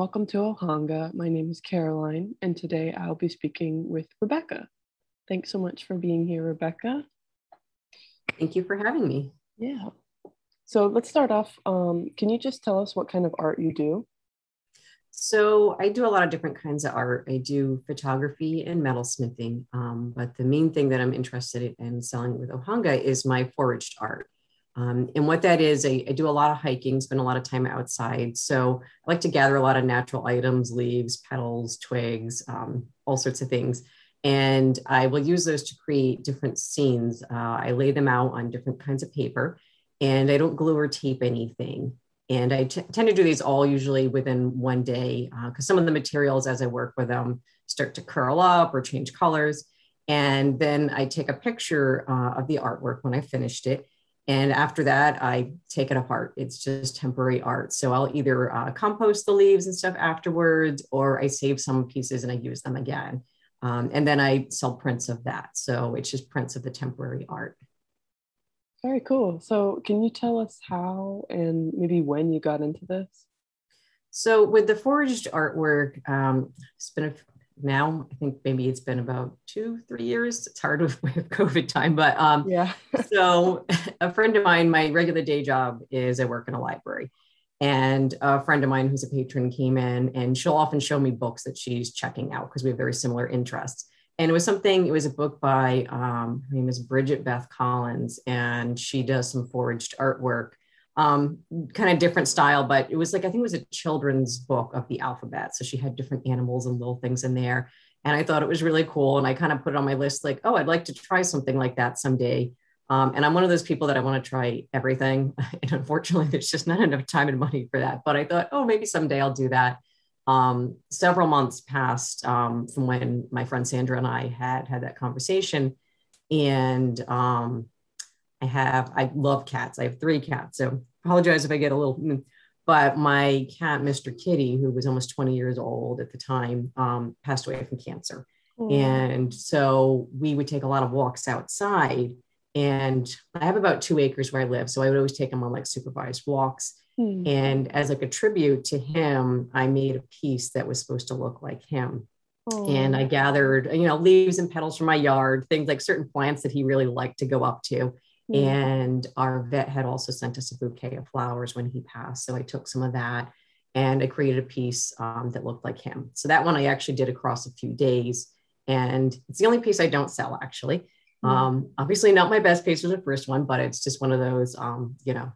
Welcome to Ohanga. My name is Caroline, and today I'll be speaking with Rebecca. Thanks so much for being here, Rebecca. Thank you for having me. Yeah. So let's start off. Um, can you just tell us what kind of art you do? So I do a lot of different kinds of art. I do photography and metalsmithing, um, but the main thing that I'm interested in selling with Ohanga is my foraged art. Um, and what that is, I, I, do a lot of hiking, spend a lot of time outside. So I like to gather a lot of natural items, leaves, petals, twigs, um, all sorts of things. And I will use those to create different scenes. Uh, I lay them out on different kinds of paper and I don't glue or tape anything. And I t- tend to do these all usually within one day because uh, some of the materials as I work with them start to curl up or change colors. And then I take a picture uh, of the artwork when I finished it. And after that, I take it apart. It's just temporary art. So I'll either uh, compost the leaves and stuff afterwards, or I save some pieces and I use them again. Um, and then I sell prints of that. So it's just prints of the temporary art. Very cool. So, can you tell us how and maybe when you got into this? So, with the foraged artwork, um, it's been a, now, I think maybe it's been about two, three years. It's hard with, with COVID time, but um, yeah. so, a friend of mine, my regular day job is I work in a library. And a friend of mine who's a patron came in and she'll often show me books that she's checking out because we have very similar interests and it was something it was a book by um, her name is bridget beth collins and she does some foraged artwork um, kind of different style but it was like i think it was a children's book of the alphabet. So she had different animals and little things in there. And i thought it was really cool. And i kind of put it on my list like oh i'd like to try something like that someday. Um, and i'm one of those people that i want to try everything. And unfortunately there's just not enough time and money for that. But i thought oh maybe someday i'll do that. Um, several months passed um, from when my friend Sandra and I had had that conversation. And um, I have, I love cats. I have three cats. So apologize if I get a little, mm, but my cat, Mr. Kitty, who was almost 20 years old at the time, um, passed away from cancer. And so we would take a lot of walks outside. And I have about two acres where I live. So I would always take him on like supervised walks. Hmm. And as like a tribute to him, I made a piece that was supposed to look like him. Oh. And I gathered, you know, leaves and petals from my yard, things like certain plants that he really liked to go up to. Hmm. And our vet had also sent us a bouquet of flowers when he passed. So I took some of that and I created a piece um, that looked like him. So that one I actually did across a few days. And it's the only piece I don't sell actually. Hmm. Um, obviously, not my best piece was the first one, but it's just one of those, um, you know,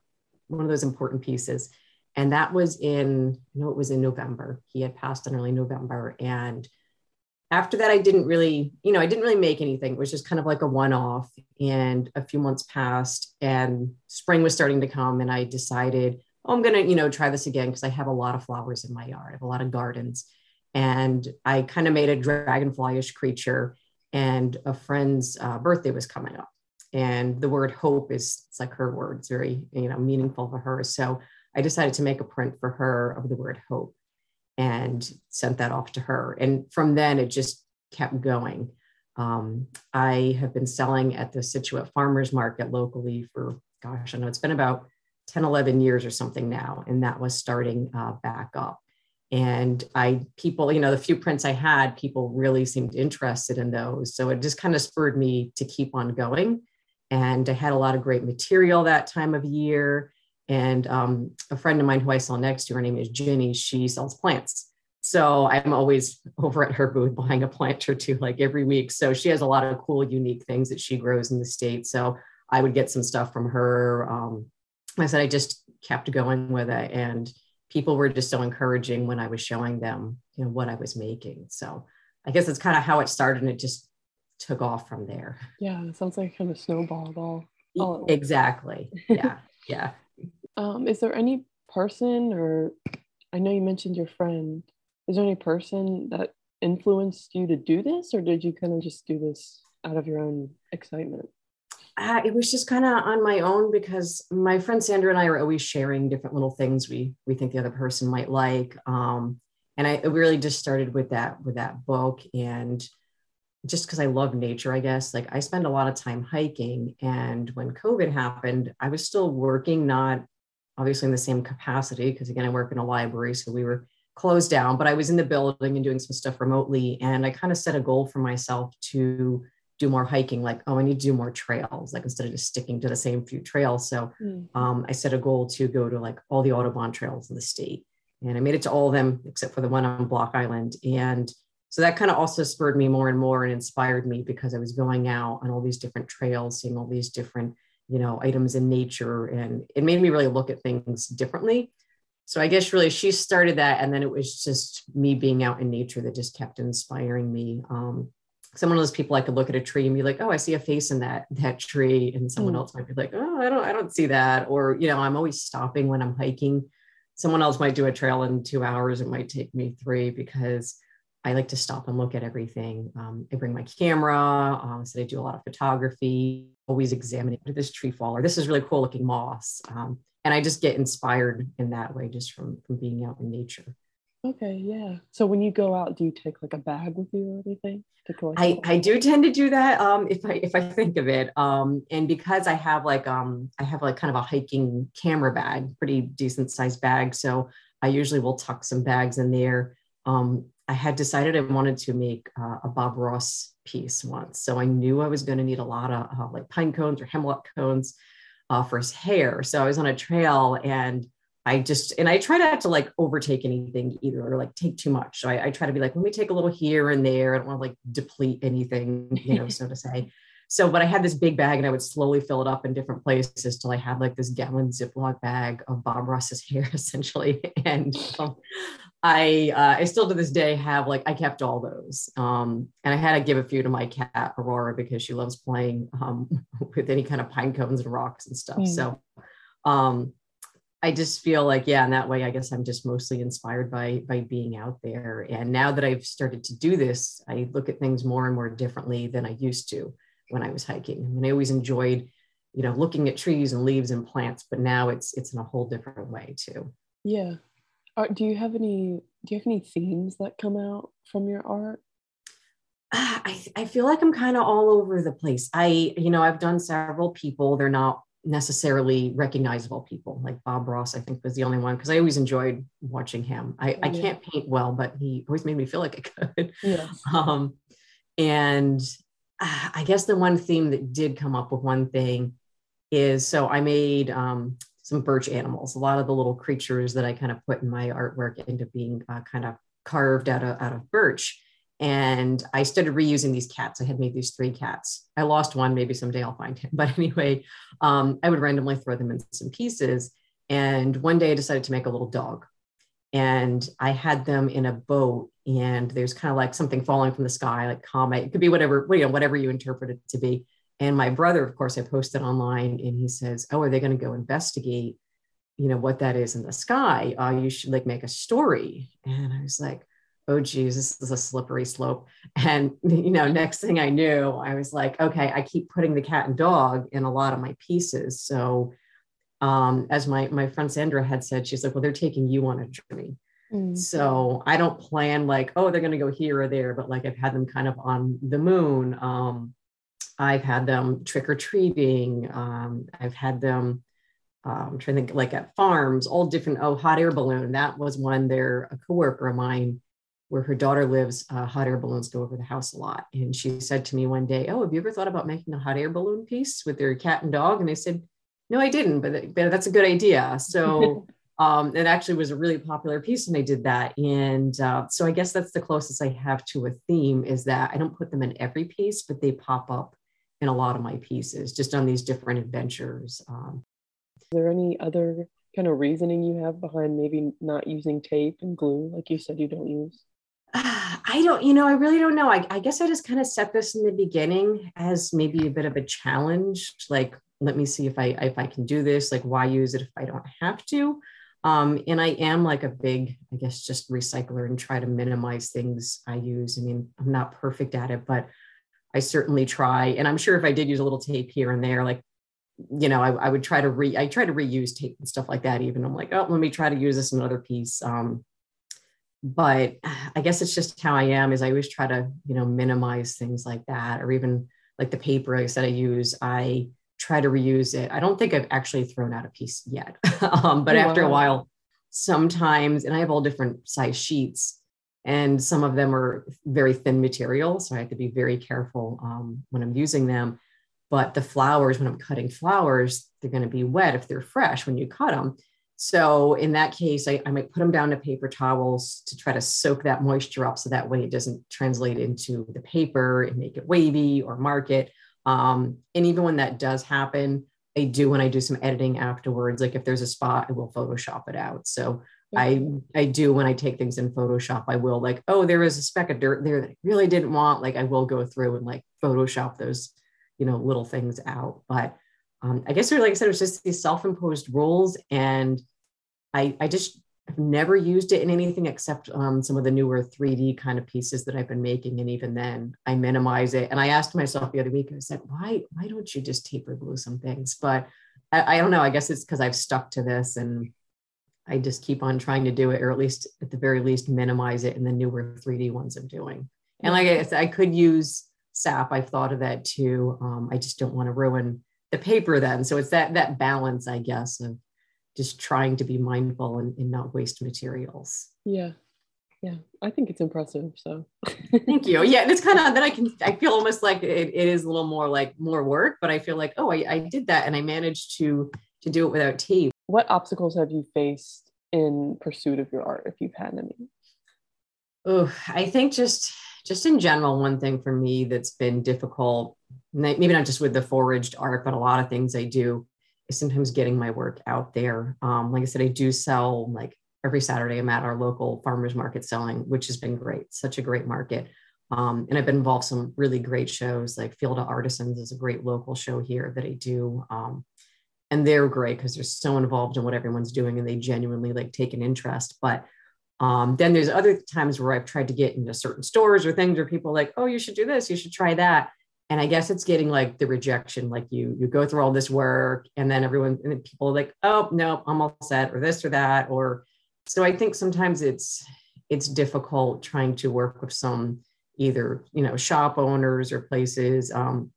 one of those important pieces. And that was in, I know it was in November. He had passed in early November. And after that, I didn't really, you know, I didn't really make anything. It was just kind of like a one off. And a few months passed and spring was starting to come. And I decided, oh, I'm going to, you know, try this again because I have a lot of flowers in my yard. I have a lot of gardens. And I kind of made a dragonflyish creature. And a friend's uh, birthday was coming up and the word hope is it's like her word it's very you know meaningful for her so i decided to make a print for her of the word hope and sent that off to her. And from then it just kept going. Um, i have been selling at the Scituate farmers market locally for gosh i know it's been about 10 11 years or something now and that was starting uh, back up. And i people you know the few prints i had people really seemed interested in those. So it just kind of spurred me to keep on going. And I had a lot of great material that time of year. And um, a friend of mine who I saw next to her name is Ginny. She sells plants. So I'm always over at her booth buying a plant or two like every week. So she has a lot of cool, unique things that she grows in the state. So I would get some stuff from her. Um, I said I just kept going with it, and people were just so encouraging when I was showing them, you know, what I was making. So I guess it's kind of how it started, and it just took off from there. Yeah, it sounds like kind of snowballed all. all exactly. Yeah. yeah. Um, is there any person or I know you mentioned your friend. Is there any person that influenced you to do this, or did you kind of just do this out of your own excitement? Uh, it was just kind of on my own because my friend Sandra and I are always sharing different little things we we think the other person might like. Um, and I really just started with that with that book and just because I love nature, I guess. Like I spend a lot of time hiking. And when COVID happened, I was still working, not obviously in the same capacity, because again, I work in a library. So we were closed down, but I was in the building and doing some stuff remotely. And I kind of set a goal for myself to do more hiking. Like, oh, I need to do more trails, like instead of just sticking to the same few trails. So mm. um, I set a goal to go to like all the Audubon trails in the state. And I made it to all of them except for the one on Block Island. And so that kind of also spurred me more and more and inspired me because I was going out on all these different trails, seeing all these different, you know, items in nature. And it made me really look at things differently so I guess really she started that, and then it was just me being out in nature that just kept inspiring me. Um, some of those people I could look at a tree and be like, "Oh, I see a face in that that tree," and someone mm. else might be like, "Oh, I don't, I don't see that," or you know, I'm always stopping when I'm hiking. Someone else might do a trail in two hours; it might take me three because I like to stop and look at everything. Um, I bring my camera, um, so I do a lot of photography. Always examining this tree fall, or this is really cool looking moss. Um, and I just get inspired in that way just from from being out in nature. Okay, yeah. So when you go out, do you take like a bag with you or anything to collect? I, I do tend to do that um, if I if I think of it. Um, and because I have like um, I have like kind of a hiking camera bag, pretty decent sized bag. So I usually will tuck some bags in there. Um, I had decided I wanted to make uh, a Bob Ross piece once, so I knew I was going to need a lot of uh, like pine cones or hemlock cones uh, for his hair. So I was on a trail and I just, and I try not to like overtake anything either or like take too much. So I, I try to be like, let me take a little here and there. I don't want to like deplete anything, you know, so to say. So, but I had this big bag and I would slowly fill it up in different places till I had like this gallon Ziploc bag of Bob Ross's hair essentially. And um, I uh, I still to this day have like I kept all those, um, and I had to give a few to my cat Aurora because she loves playing um, with any kind of pine cones and rocks and stuff. Mm. So um, I just feel like yeah, in that way, I guess I'm just mostly inspired by by being out there. And now that I've started to do this, I look at things more and more differently than I used to when I was hiking. I mean, I always enjoyed, you know, looking at trees and leaves and plants, but now it's it's in a whole different way too. Yeah, are, do you have any do you have any themes that come out from your art? Uh, I, I feel like i'm kind of all over the place. I you know i've done several people. They're not necessarily recognizable people. Like bob ross i think was the only one because i always enjoyed watching him. I, I can't paint well but he always made me feel like i could. Yes. um, and uh, i guess the one theme that did come up with one thing is so i made um, some birch animals. A lot of the little creatures that I kind of put in my artwork end up being uh, kind of carved out of, out of birch. And I started reusing these cats. I had made these three cats. I lost one. Maybe someday I'll find him. But anyway, um, I would randomly throw them in some pieces. And one day I decided to make a little dog. And I had them in a boat, and there's kind of like something falling from the sky, like comet. It could be whatever, you know, whatever you interpret it to be. And my brother, of course, I posted online and he says, Oh, are they going to go investigate, you know, what that is in the sky? Uh, you should like make a story. And I was like, Oh, geez, this is a slippery slope. And, you know, next thing I knew, I was like, okay, I keep putting the cat and dog in a lot of my pieces. So, um, as my, my friend Sandra had said, she's like, well, they're taking you on a journey. Mm-hmm. So I don't plan like, oh, they're going to go here or there, but like I've had them kind of on the moon. Um, I've had them trick or treating. Um, I've had them, um, trying to think like at farms, all different. Oh, hot air balloon. That was one there, a coworker of mine where her daughter lives, uh, hot air balloons go over the house a lot. And she said to me one day, Oh, have you ever thought about making a hot air balloon piece with your cat and dog? And I said, No, I didn't, but, but that's a good idea. So um, it actually was a really popular piece when I did that. And uh, so I guess that's the closest I have to a theme is that I don't put them in every piece, but they pop up in a lot of my pieces, just on these different adventures. Um, Is there any other kind of reasoning you have behind maybe not using tape and glue, like you said you don't use? I don't, you know, I really don't know. I, I guess I just kind of set this in the beginning as maybe a bit of a challenge. Like, let me see if I if I can do this. Like, why use it if I don't have to? Um, and I am like a big, I guess, just recycler and try to minimize things I use. I mean, I'm not perfect at it, but I certainly try. And I'm sure if I did use a little tape here and there, like, you know, I, I would try to re, I try to reuse tape and stuff like that. Even I'm like, oh, let me try to use this in another piece. Um, but I guess it's just how I am is I always try to, you know, minimize things like that, or even like the paper I said I use, I try to reuse it. I don't think I've actually thrown out a piece yet. um, but oh, after wow. a while, sometimes, and I have all different size sheets, and some of them are very thin material. So I have to be very careful um, when I'm using them. But the flowers, when I'm cutting flowers, they're going to be wet if they're fresh when you cut them. So in that case, I, I, might put them down to paper towels to try to soak that moisture up so that way it doesn't translate into the paper and make it wavy or mark it. Um, and even when that does happen, I do when I do some editing afterwards. Like if there's a spot, I will Photoshop it out. So I I do when I take things in Photoshop, I will like, oh, there is a speck of dirt there that I really didn't want. Like I will go through and like Photoshop those, you know, little things out. But um, I guess, like I said, it was just these self-imposed rules, and I, I just have never used it in anything except um, some of the newer 3D kind of pieces that I've been making, and even then, I minimize it. And I asked myself the other week, I said, why, why don't you just taper glue some things? But I, I don't know. I guess it's because I've stuck to this, and I just keep on trying to do it, or at least at the very least, minimize it in the newer 3D ones I'm doing. And like I said, I could use SAP. I've thought of that too. Um, I just don't want to ruin the paper then. So it's that that balance, I guess, of just trying to be mindful and, and not waste materials. Yeah. Yeah. I think it's impressive. So thank you. Yeah. And it's kind of then I can I feel almost like it, it is a little more like more work, but I feel like, oh, I, I did that and I managed to to do it without tape. What obstacles have you faced in pursuit of your art if you've had any? Oh, I think just just in general, one thing for me that's been difficult, maybe not just with the foraged art, but a lot of things I do is sometimes getting my work out there. Um, like I said, I do sell like every Saturday. I'm at our local farmers market selling, which has been great. Such a great market. Um, and I've been involved in some really great shows like Field of Artisans is a great local show here that I do. Um, and they're great because they're so involved in what everyone's doing and they genuinely like take an interest. But um, then there's other times where I've tried to get into certain stores or things where people like, oh, you should do this, you should try that. And I guess it's getting like the rejection, like you you go through all this work and then everyone and people are like, oh no, I'm all set, or this or that. Or so I think sometimes it's it's difficult trying to work with some either you know shop owners or places. Um,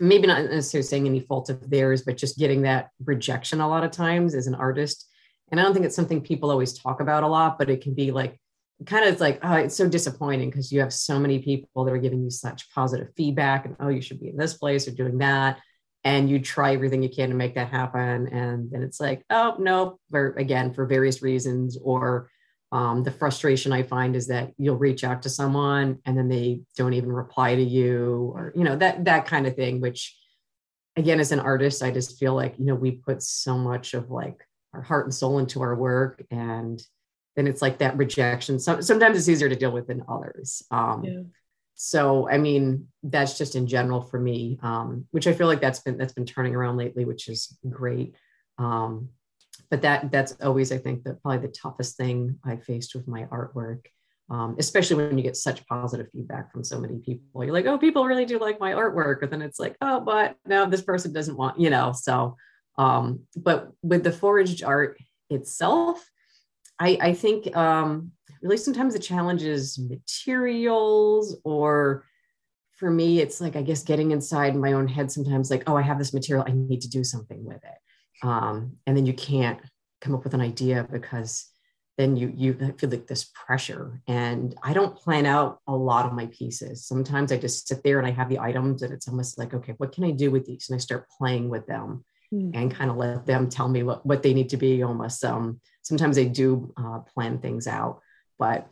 maybe not necessarily saying any fault of theirs, but just getting that rejection a lot of times as an artist and I don't think it's something people always talk about a lot, but it can be like kind of like, oh, it's so disappointing because you have so many people that are giving you such positive feedback and oh, you should be in this place or doing that. And you try everything you can to make that happen. And then it's like, oh no, for again, for various reasons, or um, the frustration I find is that you'll reach out to someone and then they don't even reply to you, or you know, that that kind of thing, which again, as an artist, I just feel like, you know, we put so much of like our heart and soul into our work and then it's like that rejection. So, sometimes it's easier to deal with than others. Um, yeah. so i mean that's just in general for me um, which i feel like that's been that's been turning around lately which is great. Um, but that that's always i think probably the toughest thing i faced with my artwork um, especially when you get such positive feedback from so many people you're like oh people really do like my artwork but then it's like oh but no this person doesn't want you know so um, but with the foraged art itself, I, I think um, really sometimes the challenge is materials or for me, it's like, I guess, getting inside my own head sometimes, like, oh, I have this material, I need to do something with it. Um, and then you can't come up with an idea because then you you feel like this pressure. And i don't plan out a lot of my pieces. Sometimes i just sit there and i have the items and it's almost like okay what can i do with these? And i start playing with them mm. and kind of let them tell me what, what they need to be almost um, sometimes they do uh, plan things out. But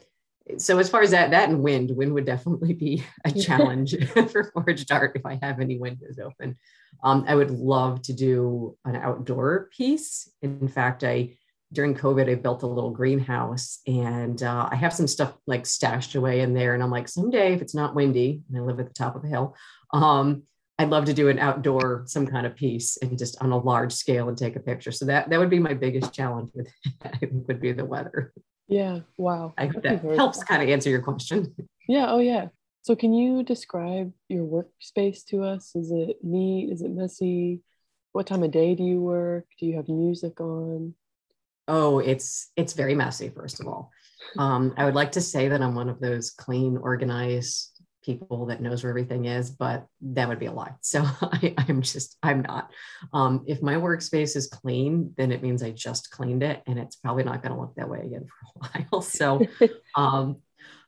so as far as that that and wind wind would definitely be a challenge for foraged art if i have any windows open um, i would love to do an outdoor piece in fact i during covid i built a little greenhouse and uh, i have some stuff like stashed away in there and i'm like someday if it's not windy and i live at the top of a hill um, I'd love to do an outdoor some kind of piece and just on a large scale and take a picture. So that that would be my biggest challenge with think would be the weather. Yeah. Wow. I hope that helps kind of answer your question. Yeah. Oh yeah. So can you describe your workspace to us? Is it neat? Is it messy? What time of day do you work? Do you have music on? Oh, it's it's very messy, first of all. Um, I would like to say that I'm one of those clean, organized people that knows where everything is, but that would be a lie. So I, am just, I'm not. Um, if my workspace is clean, then it means I just cleaned it and it's probably not going to look that way again for a while. So, um,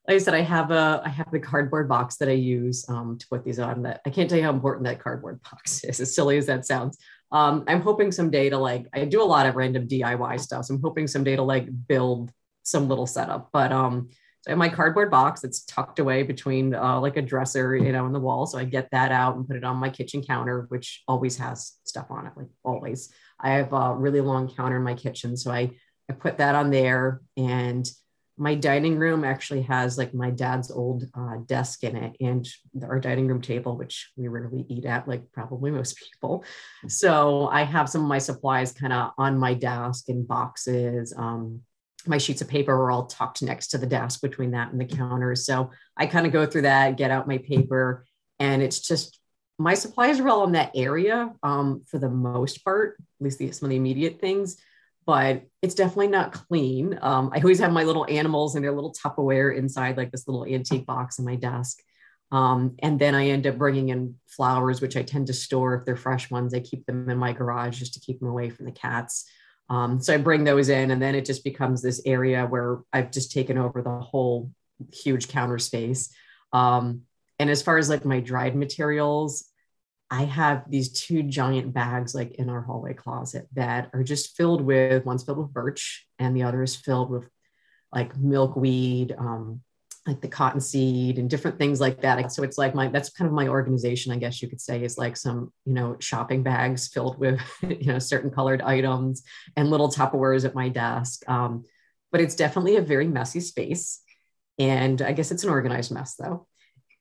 like I said, I have a, I have the cardboard box that I use um, to put these on that I can't tell you how important that cardboard box is, as silly as that sounds. Um, I'm hoping someday to like, I do a lot of random DIY stuff. So I'm hoping someday to like build some little setup, but um, so I have my cardboard box that's tucked away between uh, like a dresser, you know, in the wall. So I get that out and put it on my kitchen counter, which always has stuff on it, like always. I have a really long counter in my kitchen. So I, I put that on there. And my dining room actually has like my dad's old uh, desk in it and our dining room table, which we rarely eat at, like probably most people. So I have some of my supplies kind of on my desk in boxes. Um, my sheets of paper were all tucked next to the desk between that and the counter. So I kind of go through that, get out my paper, and it's just my supplies are all in that area um, for the most part, at least the, some of the immediate things. But it's definitely not clean. Um, I always have my little animals and their little Tupperware inside, like this little antique box in my desk. Um, and then I end up bringing in flowers, which I tend to store if they're fresh ones. I keep them in my garage just to keep them away from the cats. Um, so I bring those in, and then it just becomes this area where I've just taken over the whole huge counter space. Um, and as far as like my dried materials, I have these two giant bags like in our hallway closet that are just filled with one's filled with birch and the other is filled with like milkweed, um, like the cottonseed and different things like that. So it's like my that's kind of my organization, I guess you could say, is like some you know shopping bags filled with you know certain colored items and little Tupperwares at my desk. Um, but it's definitely a very messy space, and I guess it's an organized mess though.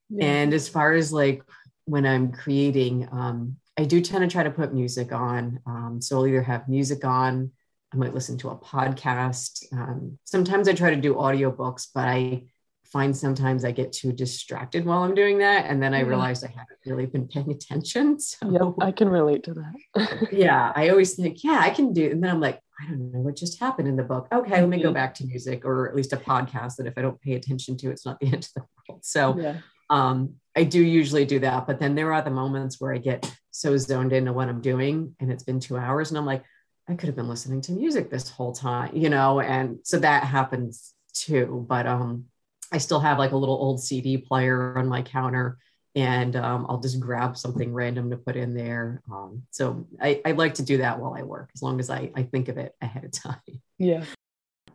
Yeah. And as far as like when I'm creating, um, I do tend to try to put music on. Um, so I'll either have music on. I might listen to a podcast. Um, sometimes I try to do audiobooks, but I find sometimes I get too distracted while I'm doing that. And then I yeah. realized I haven't really been paying attention. So yep, I can relate to that. yeah. I always think, yeah, I can do. And then I'm like, I don't know what just happened in the book. Okay, let me go mm-hmm. back to music or at least a podcast that if I don't pay attention to, it's not the end of the world. So yeah. um, I do usually do that. But then there are the moments where I get so zoned into what I'm doing and it's been two hours and I'm like, I could have been listening to music this whole time, you know? And so that happens too. But um, I still have like a little old CD player on my counter and um, I'll just grab something random to put in there. Um, so I, I, like to do that while I work, as long as I, I think of it ahead of time. Yeah.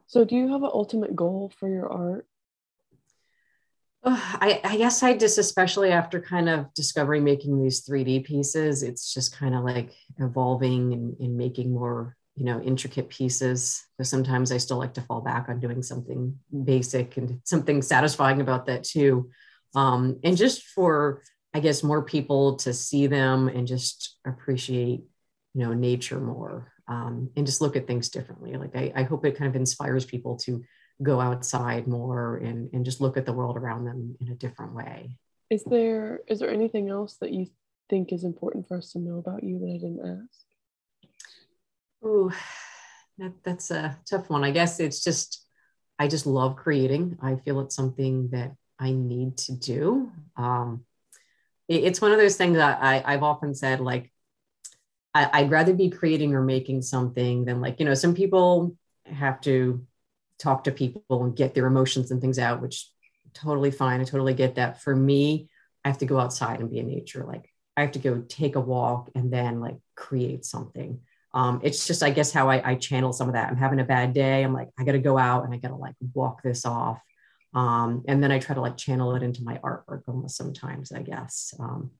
So do you have an ultimate goal for your art? I, I guess I just, especially after kind of discovering making these 3D pieces, it's just kind of like evolving and, and making more you know intricate pieces. So sometimes i still like to fall back on doing something basic and something satisfying about that too. Um, and just for i guess more people to see them and just appreciate you know nature more um, and just look at things differently. Like I, I hope it kind of inspires people to go outside more and, and just look at the world around them in a different way. Is there is there anything else that you think is important for us to know about you that i didn't ask Oh, that, that's a tough one. I guess it's just, I just love creating. I feel it's something that I need to do. Um, it, it's one of those things that I, I've often said, like, I, would rather be creating or making something than like, you know, some people have to talk to people and get their emotions and things out, which totally fine. I totally get that. For me, I have to go outside and be in nature. Like I have to go take a walk and then like create something um, it's just, I guess, how I, I, channel some of that. I'm having a bad day. I'm like, I got to go out and I got to like walk this off. Um, and then I try to like channel it into my artwork almost sometimes, I guess. Um,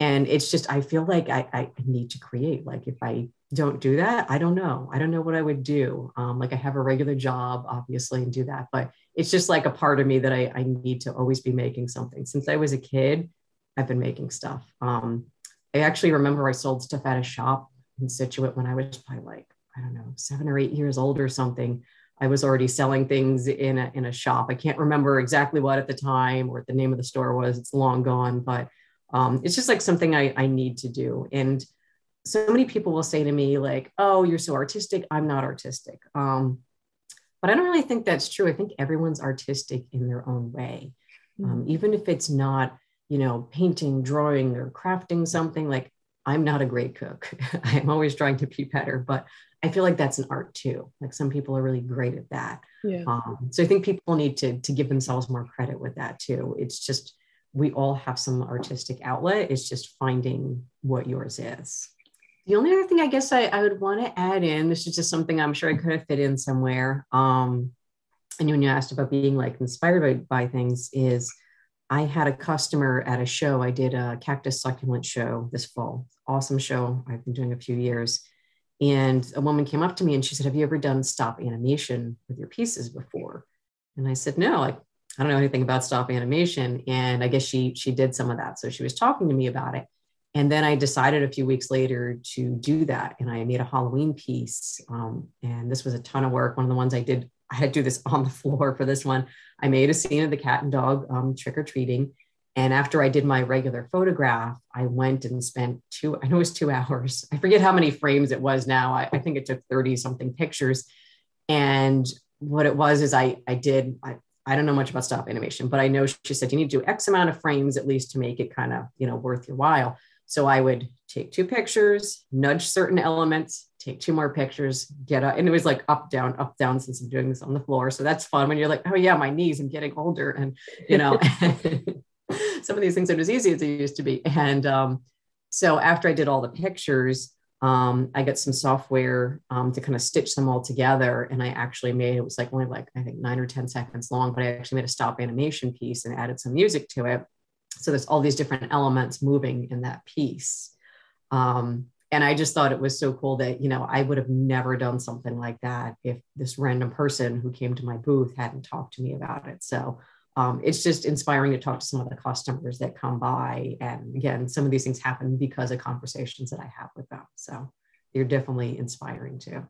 and it's just, I feel like I, I, need to create. Like, if I don't do that, I don't know. I don't know what I would do. Um, like, I have a regular job, obviously, and do that. But it's just like a part of me that I, I need to always be making something. Since I was a kid, I've been making stuff. Um, I actually remember I sold stuff at a shop in Scituate when I was probably like, I don't know, seven or eight years old or something. I was already selling things in a, in a shop. I can't remember exactly what at the time or the name of the store was. It's long gone, but um, it's just like something I, I need to do. And so many people will say to me like, oh, you're so artistic. I'm not artistic. Um, but I don't really think that's true. I think everyone's artistic in their own way. um, mm-hmm. even if it's not you know painting drawing or crafting something like i'm not a great cook. I'm always trying to be better but i feel like that's an art too. Like some people are really great at that. Yeah. Um, so i think people need to to give themselves more credit with that too. It's just we all have some artistic outlet. It's just finding what yours is. The only other thing i guess i, I would want to add in this is just something i'm sure i could have fit in somewhere um, and when you asked about being like inspired by, by things is I had a customer at a show. I did a cactus succulent show this fall. Awesome show. I've been doing a few years. And a woman came up to me and she said, Have you ever done stop animation with your pieces before? And I said, No, like I don't know anything about stop animation. And I guess she she did some of that. So she was talking to me about it. And then I decided a few weeks later to do that. And I made a Halloween piece. Um, and this was a ton of work. One of the ones I did I had to do this on the floor for this one. I made a scene of the cat and dog um, trick or treating. And after I did my regular photograph, I went and spent two, I know it was two hours. I forget how many frames it was now. I, I think it took 30 something pictures. And what it was is I, I did, I, I don't know much about stop animation, but I know she said you need to do X amount of frames at least to make it kind of, you know, worth your while. So I would take two pictures, nudge certain elements, take two more pictures, get up. And it was like up, down, up, down since I'm doing this on the floor. So that's fun when you're like, oh yeah, my knees, I'm getting older. And, you know, some of these things aren't as easy as they used to be. And um, so after I did all the pictures, um, I got some software um, to kind of stitch them all together. And I actually made, it was like only like, I think nine or 10 seconds long, but I actually made a stop animation piece and added some music to it. So there's all these different elements moving in that piece. Um, and I just thought it was so cool that, you know, I would have never done something like that if this random person who came to my booth hadn't talked to me about it. So um, it's just inspiring to talk to some of the customers that come by. And again, some of these things happen because of conversations that I have with them. So they're definitely inspiring too.